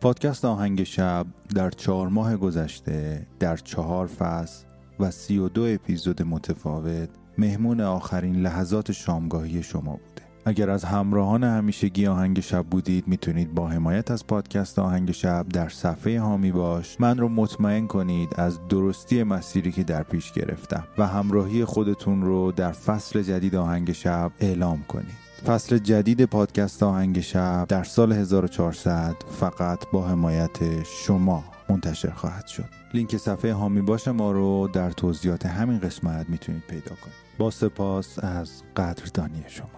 پادکست آهنگ شب در چهار ماه گذشته در چهار فصل و سی و دو اپیزود متفاوت مهمون آخرین لحظات شامگاهی شما بوده. اگر از همراهان همیشگی آهنگ شب بودید می‌تونید با حمایت از پادکست آهنگ شب در صفحه هامی باش. من رو مطمئن کنید از درستی مسیری که در پیش گرفتم و همراهی خودتون رو در فصل جدید آهنگ شب اعلام کنید. فصل جدید پادکست آهنگ شب در سال 1400 فقط با حمایت شما منتشر خواهد شد. لینک صفحه هامی باش ما رو در توضیحات همین قسمت می‌تونید پیدا کنید. با سپاس از قدردانی شما.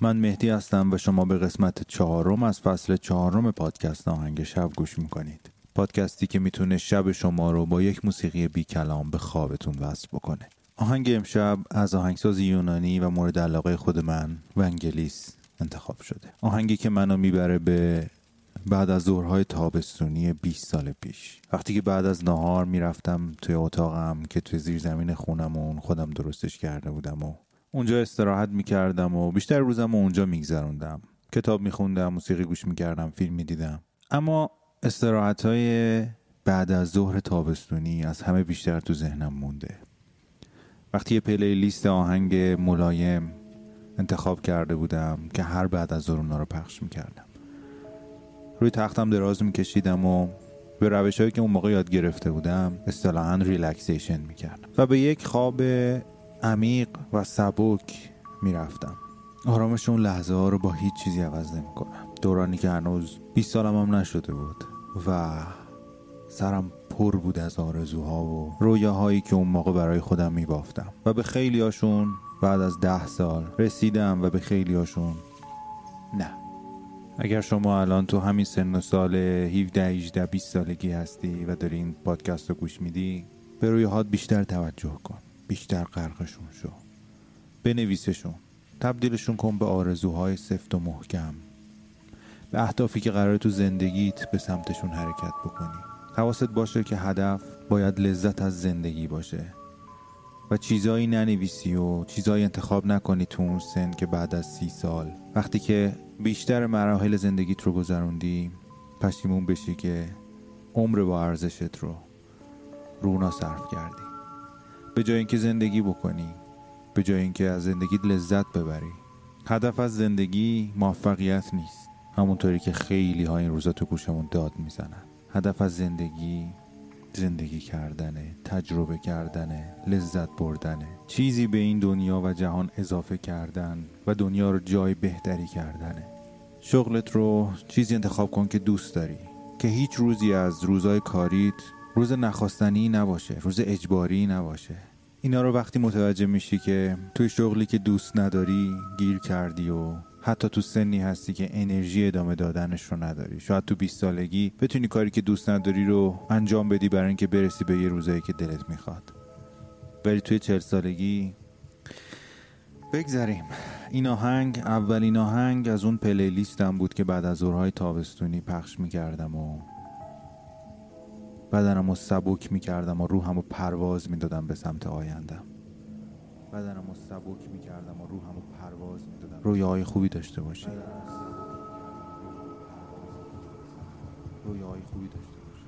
من مهدی هستم و شما به قسمت چهارم از فصل چهارم پادکست آهنگ شب گوش می‌کنید. پادکستی که می‌تونه شب شما رو با یک موسیقی بی کلام به خوابتون وصل بکنه. آهنگ امشب از آهنگساز یونانی و مورد علاقه خود من و انگلیس انتخاب شده. آهنگی که منو می‌بره به بعد از ظهرهای تابستونی 20 سال پیش. وقتی که بعد از نهار می‌رفتم توی اتاقم که توی زیر زمین خونمون خودم درستش کرده بودم و اونجا استراحت می‌کردم و بیشتر روزم و اونجا میگذروندم. کتاب میخوندم موسیقی گوش می‌کردم فیلم می‌دیدم. اما استراحت های بعد از ظهر تابستونی از همه بیشتر تو ذهنم مونده. وقتی یه playlist آهنگ ملایم انتخاب کرده بودم که هر بعد از ظهر اونا رو پخش می‌کردم. روی تختم دراز میکشیدم و به روش هایی که اون موقع یاد گرفته بودم اصطلاحا relaxation می‌کردم. و به یک خواب عمیق و سبک می‌رفتم. آرامش اون لحظه ها رو با هیچ چیزی عوض نمی کنم دورانی که هنوز 20 سالم هم نشده بود و سرم پر بود از آرزوها و رویاهایی که اون موقع برای خودم می بافتم و به خیلی هاشون بعد از ده سال رسیدم و به خیلی هاشون نه. اگر شما الان تو همین سن و سال 17 18 20 سالگی هستی و داری این پادکست رو گوش میدی به رویاهات بیشتر توجه کن. بیشتر غرقشون شو. بنویسشون. تبدیلشون کن به آرزوهای سفت و محکم. به اهدافی که قرار تو زندگیت به سمتشون حرکت بکنی. حواست باشه که هدف باید لذت از زندگی باشه. و چیزایی ننویسی و چیزایی انتخاب نکنی تو اون سن که بعد از سی سال. وقتی که بیشتر مراحل زندگیت رو گذروندی پشیمون بشی که عمر با ارزشت رو رونا صرف کردی. به جای اینکه زندگی بکنی به جای اینکه از زندگی لذت ببری. هدف از زندگی موفقیت نیست. همونطوری که خیلی ها این روزا تو گوشمون داد می‌زنن. هدف از زندگی زندگی کردنه تجربه کردنه لذت بردنه. چیزی به این دنیا و جهان اضافه کردن و دنیا رو جای بهتری کردنه. شغلت رو چیزی انتخاب کن که دوست داری. که هیچ روزی از روزای کاریت روز نخواستنی نباشه روز اجباری نباشه. اینا رو وقتی متوجه میشی که توی شغلی که دوست نداری گیر کردی و حتی تو سنی هستی که انرژی ادامه دادنش رو نداری. شاید تو 20 سالگی بتونی کاری که دوست نداری رو انجام بدی برای اینکه برسی به یه روزایی که دلت می‌خواد. ولی توی 40 سالگی بگذریم. این آهنگ اولین آهنگ از اون پلیلیستم بود که بعد از ظهرهای تابستونی پخش می‌کردم و بدنم رو سبک می‌کردم و روحم رو پرواز می‌دادم به سمت آیندم بدنم رو سبک می‌کردم و روحم رو پرواز می‌دادم. رویاهای خوبی داشته باشی. رویاهای خوبی داشته باشی.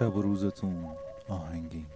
شب و روزتون آهنگین.